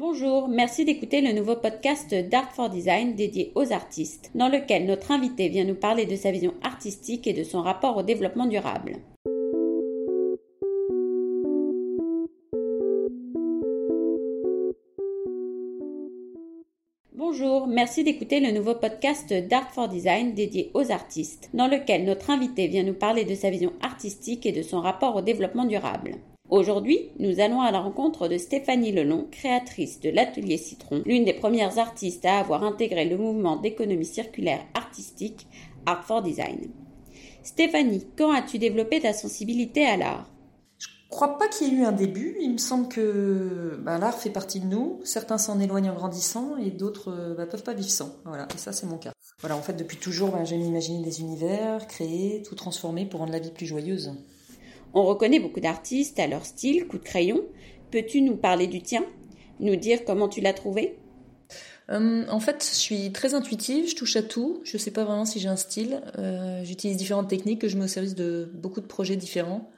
Bonjour, merci d'écouter le nouveau podcast d'Art for Design dédié aux artistes, dans lequel notre invité vient nous parler de sa vision artistique et de son rapport au développement durable. Bonjour, merci d'écouter le nouveau podcast d'Art for Design dédié aux artistes, dans lequel notre invité vient nous parler de sa vision artistique et de son rapport au développement durable. Aujourd'hui, nous allons à la rencontre de Stéphanie Lelon, créatrice de l'Atelier Citron, l'une des premières artistes à avoir intégré le mouvement d'économie circulaire artistique Art for Design. Stéphanie, quand as-tu développé ta sensibilité à l'art? Je crois pas qu'il y ait eu un début. Il me semble que bah, l'art fait partie de nous. Certains s'en éloignent en grandissant et d'autres ne bah, peuvent pas vivre sans. Voilà, et ça c'est mon cas. Voilà, en fait depuis toujours, bah, j'aime imaginer des univers, créer, tout transformer pour rendre la vie plus joyeuse. On reconnaît beaucoup d'artistes à leur style, coup de crayon. Peux-tu nous parler du tien? Nous dire comment tu l'as trouvé? Euh, en fait, je suis très intuitive, je touche à tout. Je ne sais pas vraiment si j'ai un style. Euh, j'utilise différentes techniques que je mets au service de beaucoup de projets différents.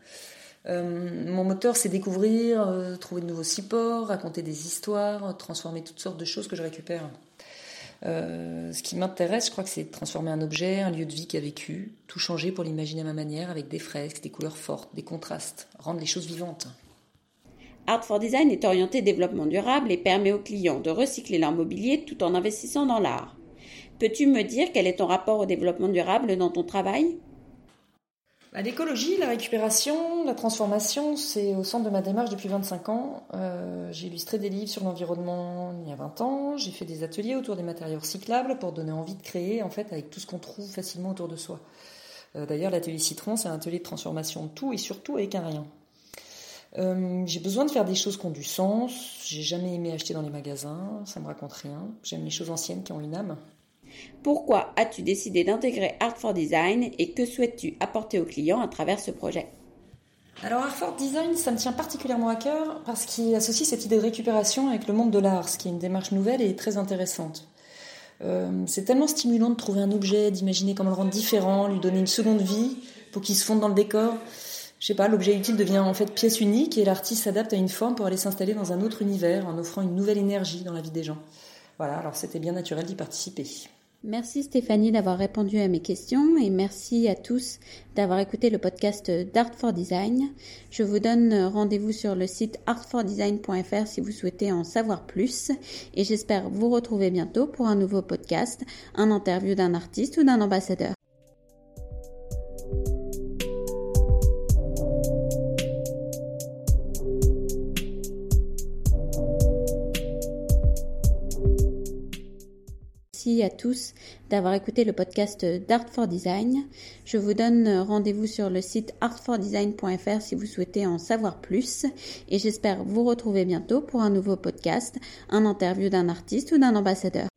Euh, mon moteur, c'est découvrir, trouver de nouveaux supports, raconter des histoires, transformer toutes sortes de choses que je récupère. Euh, ce qui m'intéresse, je crois que c'est de transformer un objet, un lieu de vie qui a vécu, tout changer pour l'imaginer à ma manière, avec des fresques, des couleurs fortes, des contrastes, rendre les choses vivantes. Art for Design est orienté développement durable et permet aux clients de recycler leur mobilier tout en investissant dans l'art. Peux-tu me dire quel est ton rapport au développement durable dans ton travail? L'écologie, la récupération, la transformation, c'est au centre de ma démarche depuis 25 ans. Euh, j'ai illustré des livres sur l'environnement il y a 20 ans. J'ai fait des ateliers autour des matériaux recyclables pour donner envie de créer en fait avec tout ce qu'on trouve facilement autour de soi. Euh, d'ailleurs, l'atelier Citron, c'est un atelier de transformation de tout et surtout avec un rien. Euh, j'ai besoin de faire des choses qui ont du sens. J'ai jamais aimé acheter dans les magasins, ça me raconte rien. J'aime les choses anciennes qui ont une âme. Pourquoi as-tu décidé d'intégrer Art for Design et que souhaites-tu apporter aux clients à travers ce projet? Alors Art for Design, ça me tient particulièrement à cœur parce qu'il associe cette idée de récupération avec le monde de l'art, ce qui est une démarche nouvelle et très intéressante. Euh, c'est tellement stimulant de trouver un objet, d'imaginer comment le rendre différent, lui donner une seconde vie pour qu'il se fonde dans le décor. Je sais pas, l'objet utile devient en fait pièce unique et l'artiste s'adapte à une forme pour aller s'installer dans un autre univers en offrant une nouvelle énergie dans la vie des gens. Voilà, alors c'était bien naturel d'y participer. Merci Stéphanie d'avoir répondu à mes questions et merci à tous d'avoir écouté le podcast d'Art for Design. Je vous donne rendez-vous sur le site artfordesign.fr si vous souhaitez en savoir plus et j'espère vous retrouver bientôt pour un nouveau podcast, un interview d'un artiste ou d'un ambassadeur. Merci à tous d'avoir écouté le podcast d'Art for Design. Je vous donne rendez-vous sur le site artfordesign.fr si vous souhaitez en savoir plus et j'espère vous retrouver bientôt pour un nouveau podcast, un interview d'un artiste ou d'un ambassadeur.